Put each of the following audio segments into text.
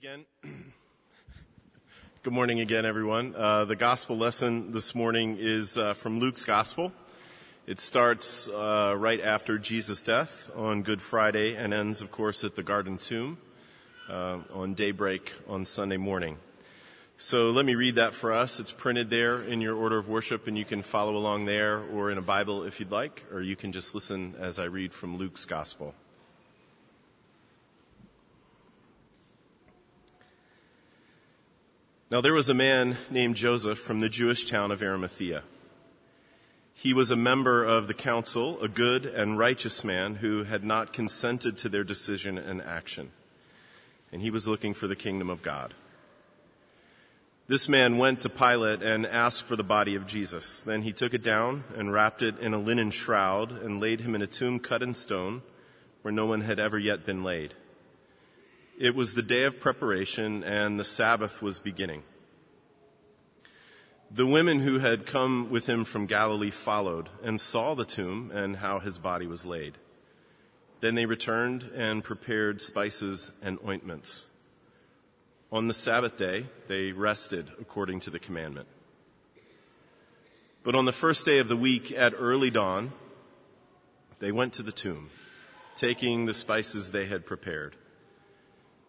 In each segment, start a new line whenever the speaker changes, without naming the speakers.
again. Good morning again, everyone. Uh, the gospel lesson this morning is uh, from Luke's gospel. It starts uh, right after Jesus' death on Good Friday and ends, of course, at the Garden Tomb uh, on daybreak on Sunday morning. So let me read that for us. It's printed there in your order of worship, and you can follow along there or in a Bible if you'd like, or you can just listen as I read from Luke's gospel. Now there was a man named Joseph from the Jewish town of Arimathea. He was a member of the council, a good and righteous man who had not consented to their decision and action. And he was looking for the kingdom of God. This man went to Pilate and asked for the body of Jesus. Then he took it down and wrapped it in a linen shroud and laid him in a tomb cut in stone where no one had ever yet been laid. It was the day of preparation and the Sabbath was beginning. The women who had come with him from Galilee followed and saw the tomb and how his body was laid. Then they returned and prepared spices and ointments. On the Sabbath day, they rested according to the commandment. But on the first day of the week at early dawn, they went to the tomb, taking the spices they had prepared.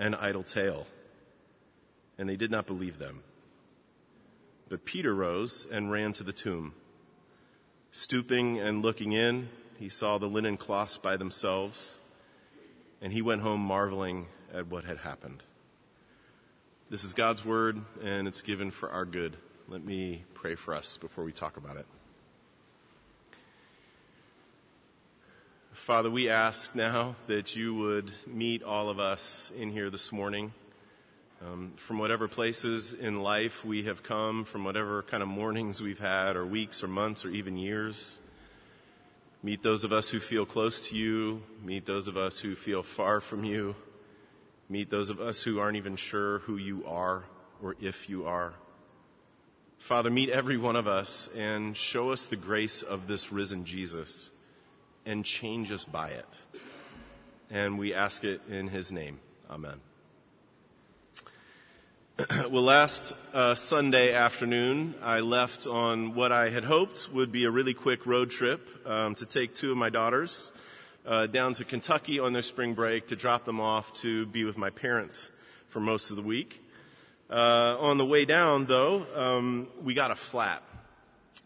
an idle tale, and they did not believe them. But Peter rose and ran to the tomb. Stooping and looking in, he saw the linen cloths by themselves, and he went home marveling at what had happened. This is God's word, and it's given for our good. Let me pray for us before we talk about it. Father, we ask now that you would meet all of us in here this morning. Um, from whatever places in life we have come, from whatever kind of mornings we've had, or weeks, or months, or even years. Meet those of us who feel close to you. Meet those of us who feel far from you. Meet those of us who aren't even sure who you are or if you are. Father, meet every one of us and show us the grace of this risen Jesus and change us by it. And we ask it in his name. Amen. well, last uh, Sunday afternoon, I left on what I had hoped would be a really quick road trip um, to take two of my daughters uh, down to Kentucky on their spring break to drop them off to be with my parents for most of the week. Uh, on the way down, though, um, we got a flat.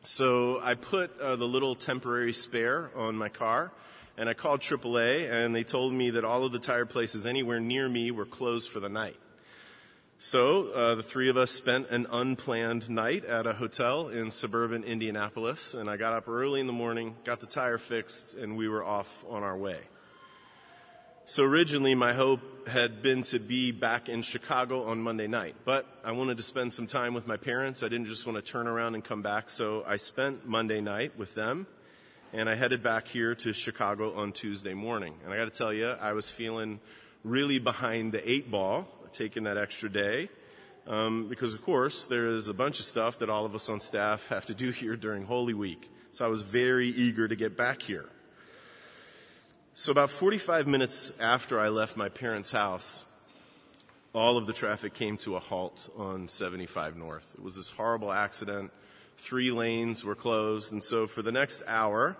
So I put uh, the little temporary spare on my car and I called AAA and they told me that all of the tire places anywhere near me were closed for the night. So uh, the three of us spent an unplanned night at a hotel in suburban Indianapolis and I got up early in the morning, got the tire fixed, and we were off on our way. So originally my hope had been to be back in Chicago on Monday night, but I wanted to spend some time with my parents. I didn't just want to turn around and come back, so I spent Monday night with them and I headed back here to Chicago on Tuesday morning. And I got to tell you, I was feeling really behind the eight ball, taking that extra day. Um, because of course there is a bunch of stuff that all of us on staff have to do here during Holy Week. So I was very eager to get back here. So about 45 minutes after I left my parents' house, all of the traffic came to a halt on 75 North. It was this horrible accident. Three lanes were closed. And so for the next hour,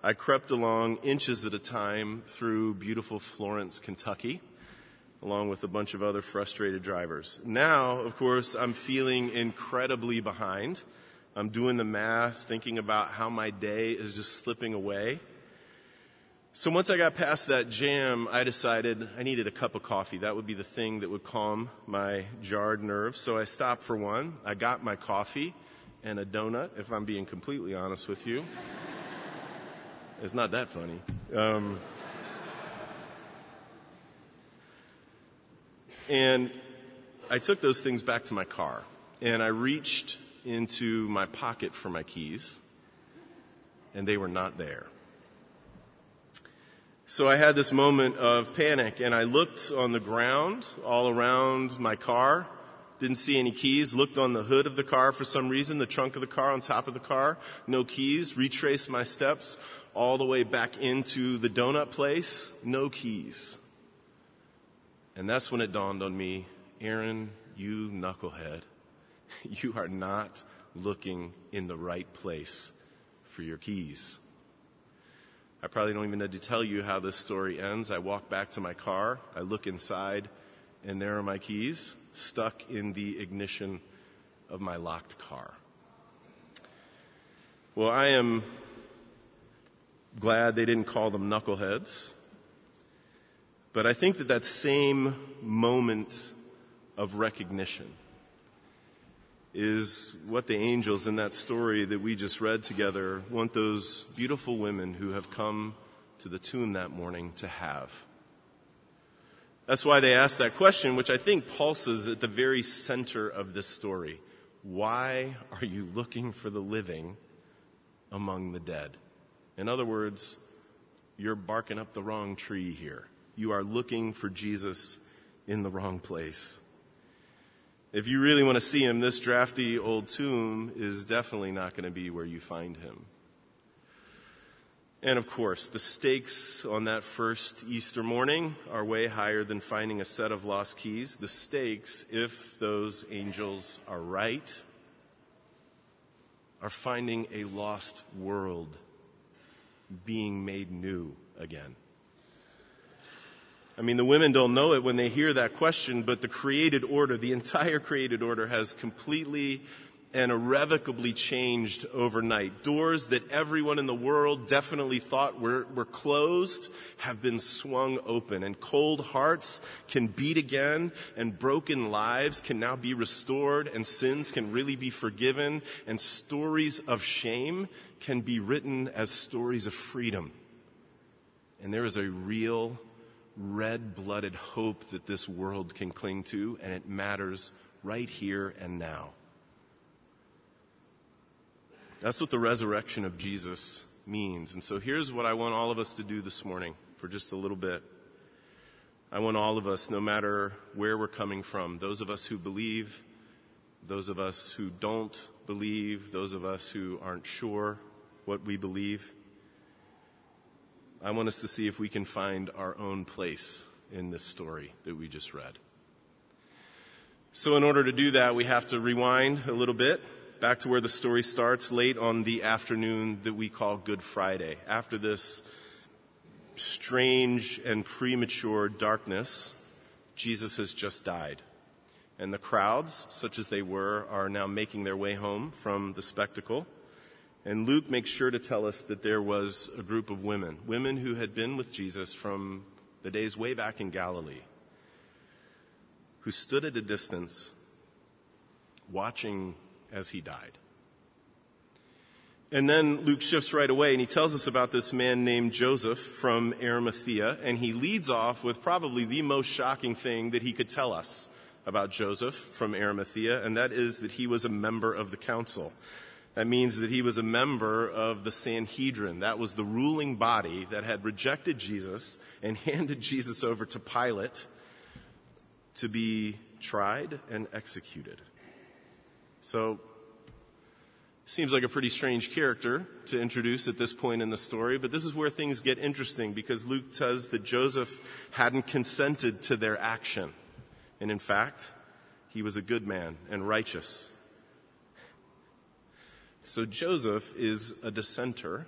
I crept along inches at a time through beautiful Florence, Kentucky, along with a bunch of other frustrated drivers. Now, of course, I'm feeling incredibly behind. I'm doing the math, thinking about how my day is just slipping away. So once I got past that jam, I decided I needed a cup of coffee. That would be the thing that would calm my jarred nerves. So I stopped for one. I got my coffee and a donut, if I'm being completely honest with you. it's not that funny. Um, and I took those things back to my car and I reached into my pocket for my keys and they were not there. So I had this moment of panic and I looked on the ground all around my car, didn't see any keys, looked on the hood of the car for some reason, the trunk of the car, on top of the car, no keys, retraced my steps all the way back into the donut place, no keys. And that's when it dawned on me, Aaron, you knucklehead, you are not looking in the right place for your keys. I probably don't even need to tell you how this story ends. I walk back to my car, I look inside, and there are my keys stuck in the ignition of my locked car. Well, I am glad they didn't call them knuckleheads. But I think that that same moment of recognition is what the angels in that story that we just read together want those beautiful women who have come to the tomb that morning to have. That's why they asked that question, which I think pulses at the very center of this story. Why are you looking for the living among the dead? In other words, you're barking up the wrong tree here. You are looking for Jesus in the wrong place. If you really want to see him, this drafty old tomb is definitely not going to be where you find him. And of course, the stakes on that first Easter morning are way higher than finding a set of lost keys. The stakes, if those angels are right, are finding a lost world being made new again. I mean, the women don't know it when they hear that question, but the created order, the entire created order has completely and irrevocably changed overnight. Doors that everyone in the world definitely thought were, were closed have been swung open and cold hearts can beat again and broken lives can now be restored and sins can really be forgiven and stories of shame can be written as stories of freedom. And there is a real red blooded hope that this world can cling to, and it matters right here and now. That's what the resurrection of Jesus means. And so here's what I want all of us to do this morning for just a little bit. I want all of us, no matter where we're coming from, those of us who believe, those of us who don't believe, those of us who aren't sure what we believe, I want us to see if we can find our own place in this story that we just read. So in order to do that, we have to rewind a little bit back to where the story starts late on the afternoon that we call Good Friday. After this strange and premature darkness, Jesus has just died. And the crowds, such as they were, are now making their way home from the spectacle. And Luke makes sure to tell us that there was a group of women, women who had been with Jesus from the days way back in Galilee, who stood at a distance watching as he died. And then Luke shifts right away and he tells us about this man named Joseph from Arimathea, and he leads off with probably the most shocking thing that he could tell us about Joseph from Arimathea, and that is that he was a member of the council. That means that he was a member of the Sanhedrin. That was the ruling body that had rejected Jesus and handed Jesus over to Pilate to be tried and executed. So, seems like a pretty strange character to introduce at this point in the story, but this is where things get interesting because Luke says that Joseph hadn't consented to their action. And in fact, he was a good man and righteous so Joseph is a dissenter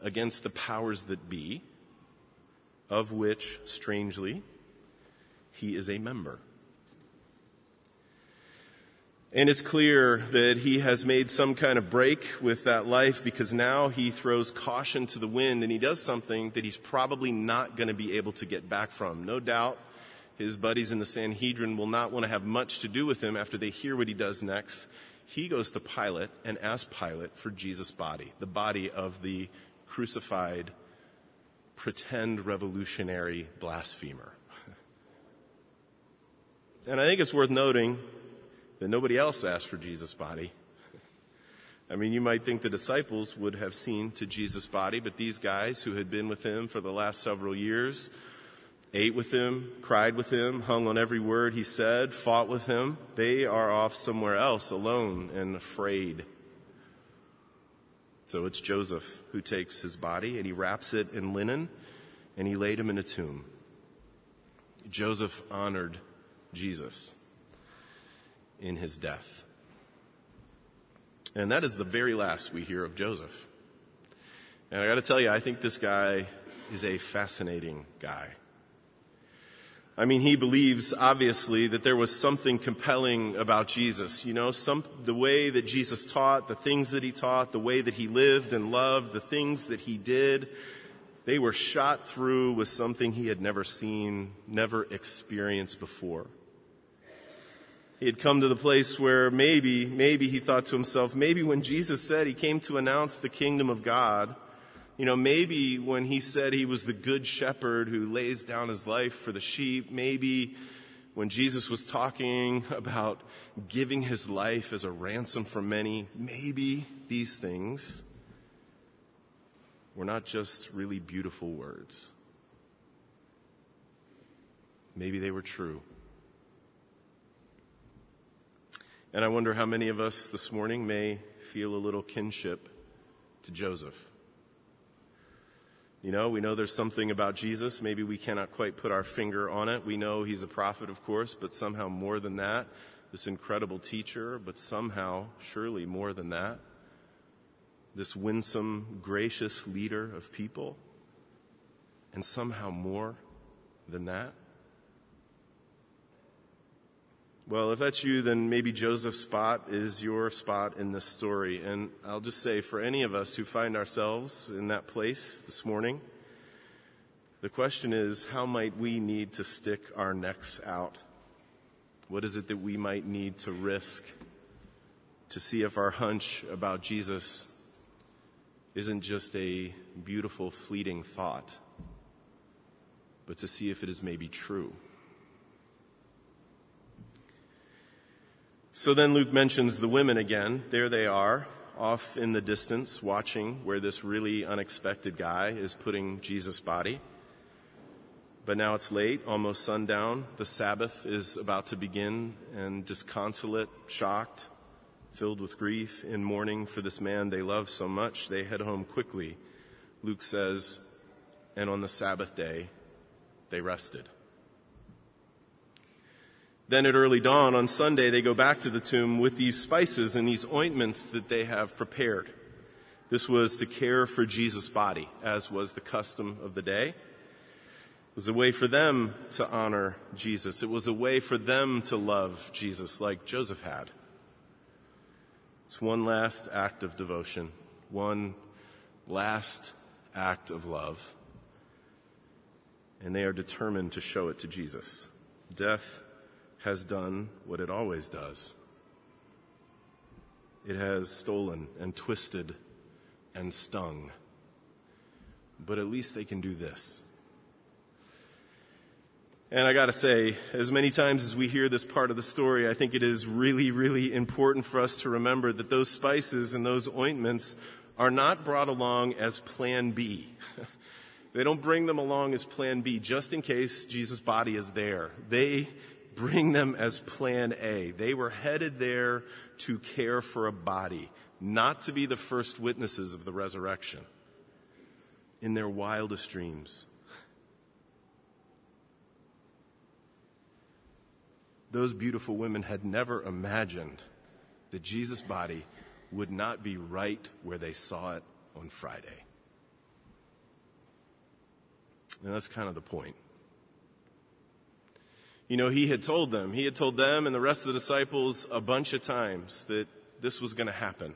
against the powers that be, of which, strangely, he is a member. And it's clear that he has made some kind of break with that life because now he throws caution to the wind and he does something that he's probably not going to be able to get back from. No doubt his buddies in the Sanhedrin will not want to have much to do with him after they hear what he does next. He goes to Pilate and asks Pilate for Jesus' body, the body of the crucified, pretend revolutionary blasphemer. And I think it's worth noting that nobody else asked for Jesus' body. I mean, you might think the disciples would have seen to Jesus' body, but these guys who had been with him for the last several years ate with him, cried with him, hung on every word he said, fought with him. They are off somewhere else alone and afraid. So it's Joseph who takes his body and he wraps it in linen and he laid him in a tomb. Joseph honored Jesus in his death. And that is the very last we hear of Joseph. And I got to tell you, I think this guy is a fascinating guy. I mean, he believes, obviously, that there was something compelling about Jesus. You know, some, the way that Jesus taught, the things that he taught, the way that he lived and loved, the things that he did, they were shot through with something he had never seen, never experienced before. He had come to the place where maybe, maybe he thought to himself, maybe when Jesus said he came to announce the kingdom of God, you know, maybe when he said he was the good shepherd who lays down his life for the sheep, maybe when Jesus was talking about giving his life as a ransom for many, maybe these things were not just really beautiful words. Maybe they were true. And I wonder how many of us this morning may feel a little kinship to Joseph. You know, we know there's something about Jesus. Maybe we cannot quite put our finger on it. We know he's a prophet, of course, but somehow more than that, this incredible teacher, but somehow, surely more than that, this winsome, gracious leader of people, and somehow more than that. Well, if that's you, then maybe Joseph's spot is your spot in this story. And I'll just say for any of us who find ourselves in that place this morning, the question is how might we need to stick our necks out? What is it that we might need to risk to see if our hunch about Jesus isn't just a beautiful, fleeting thought, but to see if it is maybe true? So then Luke mentions the women again. There they are, off in the distance, watching where this really unexpected guy is putting Jesus' body. But now it's late, almost sundown. The Sabbath is about to begin, and disconsolate, shocked, filled with grief, in mourning for this man they love so much, they head home quickly. Luke says, and on the Sabbath day, they rested. Then at early dawn on Sunday, they go back to the tomb with these spices and these ointments that they have prepared. This was to care for Jesus' body, as was the custom of the day. It was a way for them to honor Jesus. It was a way for them to love Jesus like Joseph had. It's one last act of devotion, one last act of love. And they are determined to show it to Jesus. Death has done what it always does. It has stolen and twisted and stung. But at least they can do this. And I gotta say, as many times as we hear this part of the story, I think it is really, really important for us to remember that those spices and those ointments are not brought along as plan B. they don't bring them along as plan B just in case Jesus' body is there. They bring them as plan A. They were headed there to care for a body, not to be the first witnesses of the resurrection in their wildest dreams. Those beautiful women had never imagined that Jesus' body would not be right where they saw it on Friday. And that's kind of the point. You know, he had told them, he had told them and the rest of the disciples a bunch of times that this was going to happen.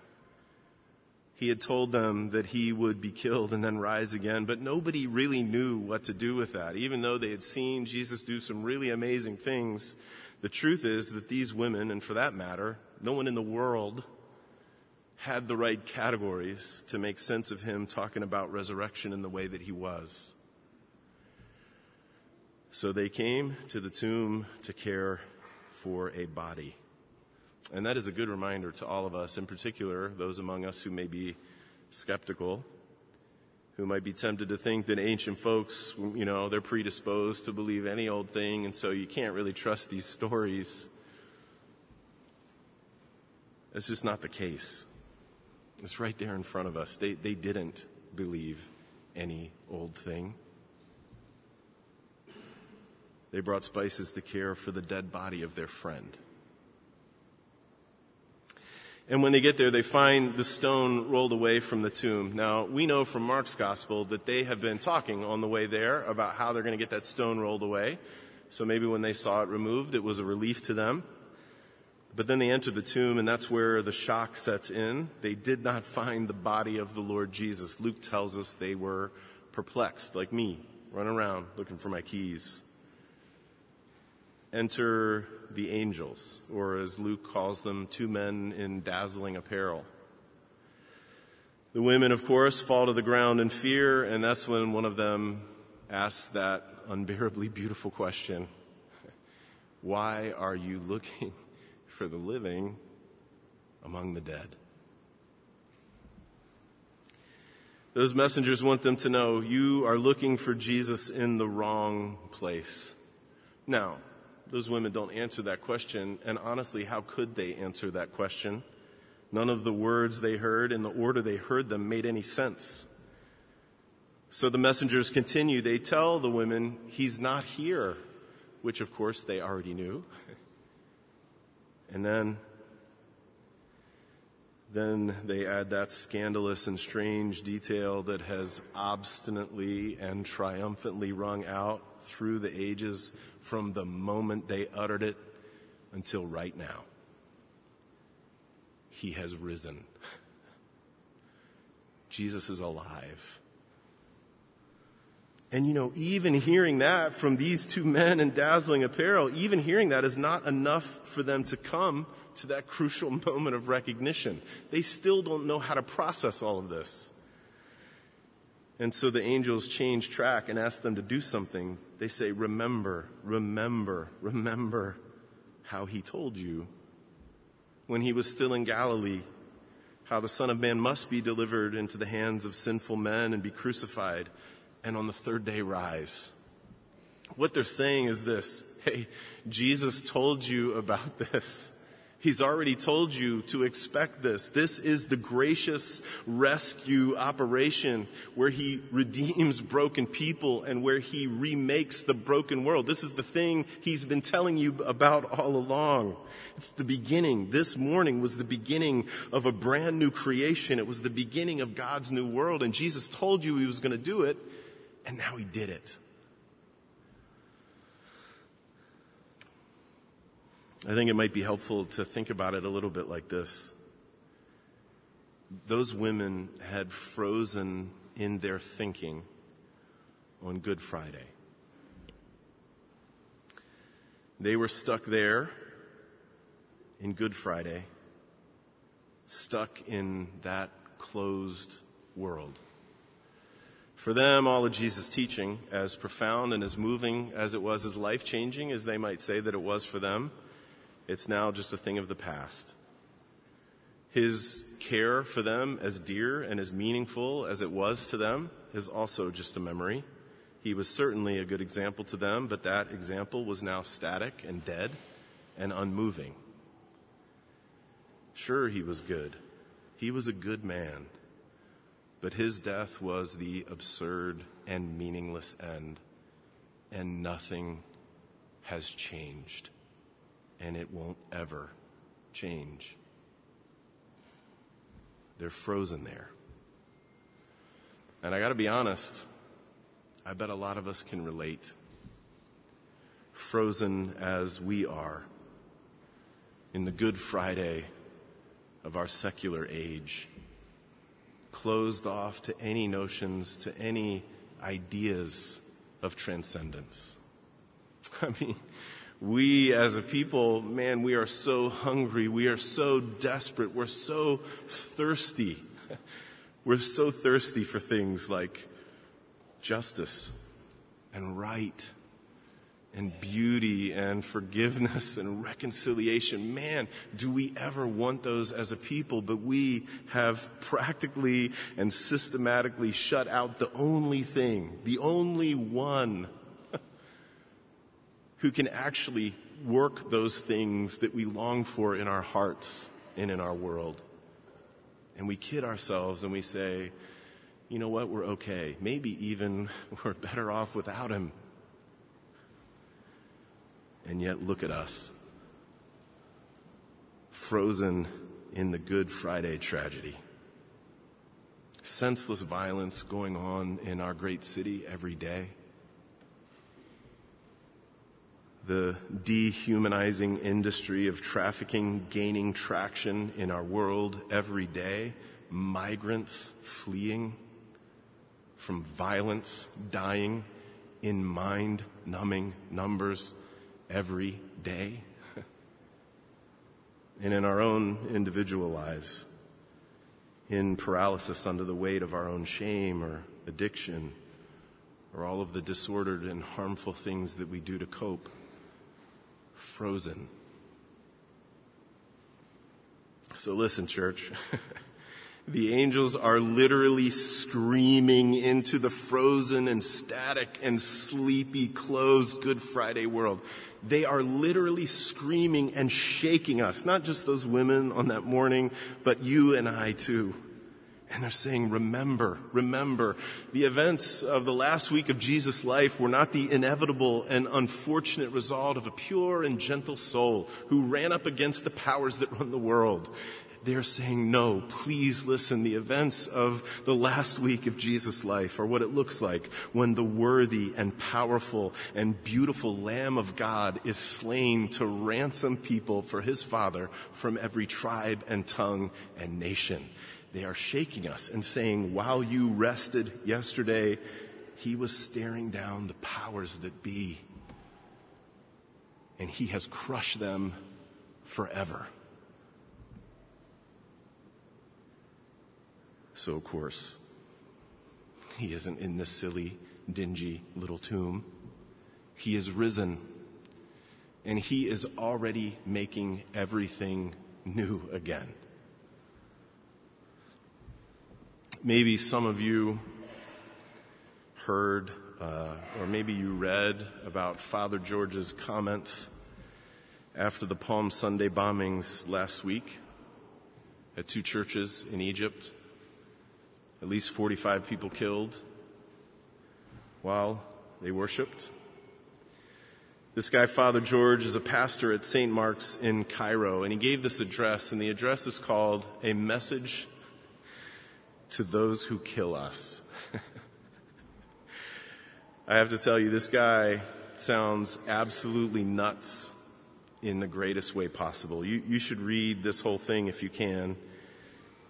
He had told them that he would be killed and then rise again, but nobody really knew what to do with that. Even though they had seen Jesus do some really amazing things, the truth is that these women, and for that matter, no one in the world had the right categories to make sense of him talking about resurrection in the way that he was. So they came to the tomb to care for a body. And that is a good reminder to all of us, in particular, those among us who may be skeptical, who might be tempted to think that ancient folks, you know, they're predisposed to believe any old thing, and so you can't really trust these stories. That's just not the case. It's right there in front of us. They, they didn't believe any old thing. They brought spices to care for the dead body of their friend. And when they get there, they find the stone rolled away from the tomb. Now, we know from Mark's gospel that they have been talking on the way there about how they're going to get that stone rolled away. So maybe when they saw it removed, it was a relief to them. But then they enter the tomb, and that's where the shock sets in. They did not find the body of the Lord Jesus. Luke tells us they were perplexed, like me, running around looking for my keys enter the angels, or as Luke calls them, two men in dazzling apparel. The women, of course, fall to the ground in fear, and that's when one of them asks that unbearably beautiful question Why are you looking for the living among the dead? Those messengers want them to know you are looking for Jesus in the wrong place. Now, those women don't answer that question. And honestly, how could they answer that question? None of the words they heard in the order they heard them made any sense. So the messengers continue. They tell the women, He's not here, which of course they already knew. And then, then they add that scandalous and strange detail that has obstinately and triumphantly rung out through the ages from the moment they uttered it until right now. He has risen. Jesus is alive. And you know, even hearing that from these two men in dazzling apparel, even hearing that is not enough for them to come to that crucial moment of recognition. They still don't know how to process all of this. And so the angels change track and ask them to do something. They say, Remember, remember, remember how he told you when he was still in Galilee, how the Son of Man must be delivered into the hands of sinful men and be crucified, and on the third day rise. What they're saying is this Hey, Jesus told you about this. He's already told you to expect this. This is the gracious rescue operation where he redeems broken people and where he remakes the broken world. This is the thing he's been telling you about all along. It's the beginning. This morning was the beginning of a brand new creation. It was the beginning of God's new world and Jesus told you he was going to do it and now he did it. I think it might be helpful to think about it a little bit like this. Those women had frozen in their thinking on Good Friday. They were stuck there in Good Friday, stuck in that closed world. For them, all of Jesus' teaching, as profound and as moving as it was, as life changing as they might say that it was for them, it's now just a thing of the past. His care for them, as dear and as meaningful as it was to them, is also just a memory. He was certainly a good example to them, but that example was now static and dead and unmoving. Sure, he was good. He was a good man. But his death was the absurd and meaningless end, and nothing has changed and it won't ever change. They're frozen there. And I got to be honest, I bet a lot of us can relate. frozen as we are in the Good Friday of our secular age, closed off to any notions, to any ideas of transcendence. I mean, we as a people, man, we are so hungry. We are so desperate. We're so thirsty. We're so thirsty for things like justice and right and beauty and forgiveness and reconciliation. Man, do we ever want those as a people, but we have practically and systematically shut out the only thing, the only one who can actually work those things that we long for in our hearts and in our world. And we kid ourselves and we say, you know what, we're okay. Maybe even we're better off without him. And yet, look at us. Frozen in the Good Friday tragedy. Senseless violence going on in our great city every day. The dehumanizing industry of trafficking gaining traction in our world every day. Migrants fleeing from violence, dying in mind numbing numbers every day. and in our own individual lives, in paralysis under the weight of our own shame or addiction, or all of the disordered and harmful things that we do to cope, frozen. So listen, church. The angels are literally screaming into the frozen and static and sleepy, closed Good Friday world. They are literally screaming and shaking us, not just those women on that morning, but you and I too. And they're saying, remember, remember, the events of the last week of Jesus' life were not the inevitable and unfortunate result of a pure and gentle soul who ran up against the powers that run the world. They're saying, no, please listen. The events of the last week of Jesus' life are what it looks like when the worthy and powerful and beautiful Lamb of God is slain to ransom people for his Father from every tribe and tongue and nation. They are shaking us and saying, while you rested yesterday, he was staring down the powers that be. And he has crushed them forever. So, of course, he isn't in this silly, dingy little tomb. He is risen, and he is already making everything new again. Maybe some of you heard, uh, or maybe you read about Father George's comments after the Palm Sunday bombings last week at two churches in Egypt at least 45 people killed while they worshiped. This guy, Father George, is a pastor at St. Mark's in Cairo, and he gave this address, and the address is called A Message to Those Who Kill Us. I have to tell you, this guy sounds absolutely nuts in the greatest way possible. You, you should read this whole thing if you can.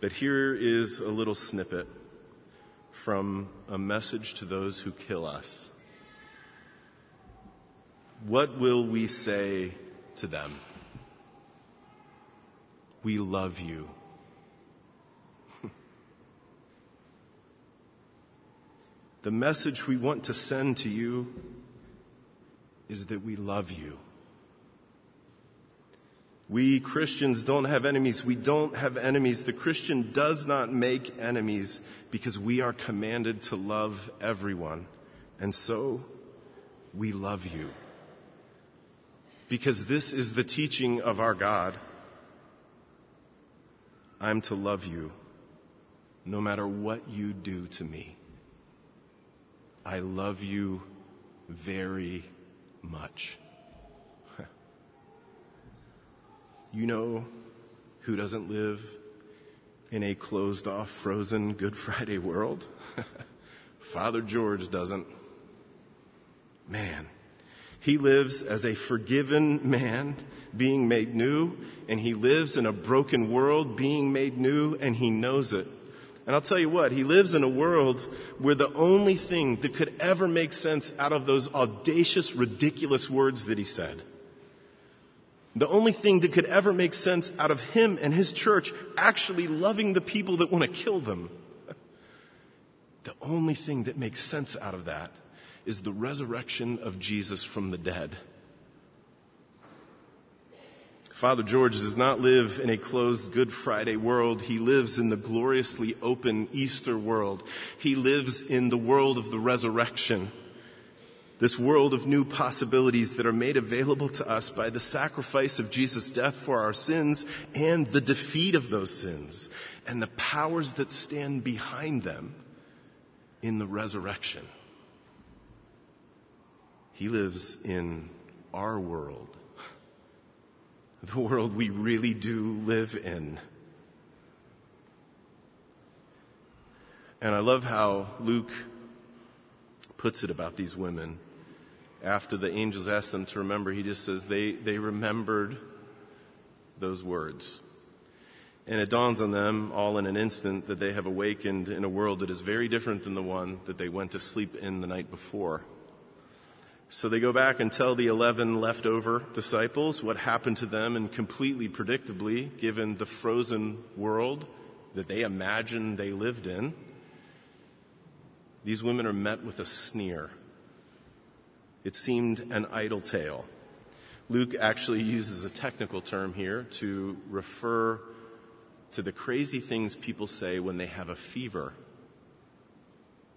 But here is a little snippet from a message to those who kill us. What will we say to them? We love you. The message we want to send to you is that we love you. We Christians don't have enemies. We don't have enemies. The Christian does not make enemies because we are commanded to love everyone. And so we love you. Because this is the teaching of our God. I'm to love you no matter what you do to me. I love you very much. You know who doesn't live in a closed off, frozen Good Friday world? Father George doesn't. Man, He lives as a forgiven man being made new, and he lives in a broken world being made new, and he knows it. And I'll tell you what, he lives in a world where the only thing that could ever make sense out of those audacious, ridiculous words that he said, the only thing that could ever make sense out of him and his church actually loving the people that want to kill them, the only thing that makes sense out of that is the resurrection of Jesus from the dead. Father George does not live in a closed Good Friday world. He lives in the gloriously open Easter world. He lives in the world of the resurrection. This world of new possibilities that are made available to us by the sacrifice of Jesus' death for our sins and the defeat of those sins and the powers that stand behind them in the resurrection. He lives in our world the world we really do live in. And I love how Luke puts it about these women. After the angels asked them to remember, he just says they, they remembered those words. And it dawns on them all in an instant that they have awakened in a world that is very different than the one that they went to sleep in the night before. So they go back and tell the 11 leftover disciples what happened to them, and completely predictably, given the frozen world that they imagined they lived in, these women are met with a sneer. It seemed an idle tale. Luke actually uses a technical term here to refer to the crazy things people say when they have a fever.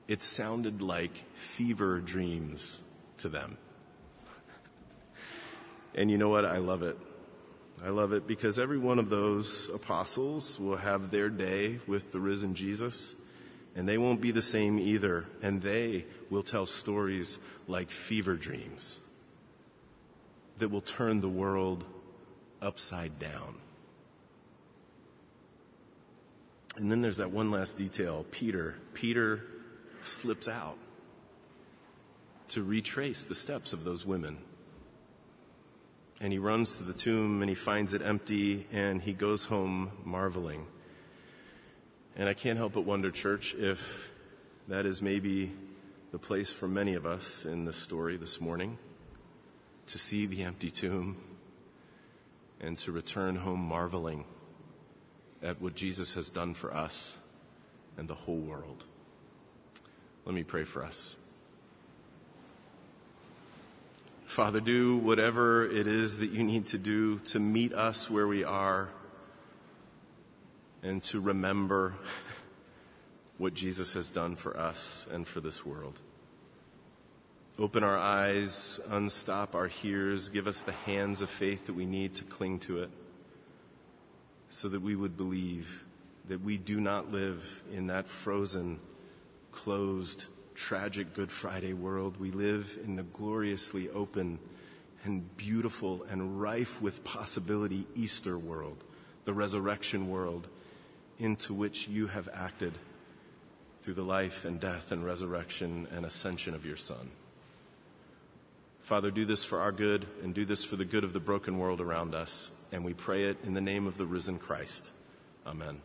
It sounded like fever dreams to them. And you know what? I love it. I love it because every one of those apostles will have their day with the risen Jesus, and they won't be the same either. And they will tell stories like fever dreams that will turn the world upside down. And then there's that one last detail Peter. Peter slips out to retrace the steps of those women. And he runs to the tomb and he finds it empty and he goes home marveling. And I can't help but wonder, church, if that is maybe the place for many of us in this story this morning to see the empty tomb and to return home marveling at what Jesus has done for us and the whole world. Let me pray for us. Father, do whatever it is that you need to do to meet us where we are and to remember what Jesus has done for us and for this world. Open our eyes, unstop our ears, give us the hands of faith that we need to cling to it so that we would believe that we do not live in that frozen, closed, tragic Good Friday world. We live in the gloriously open and beautiful and rife with possibility Easter world, the resurrection world into which you have acted through the life and death and resurrection and ascension of your Son. Father, do this for our good and do this for the good of the broken world around us. And we pray it in the name of the risen Christ. Amen.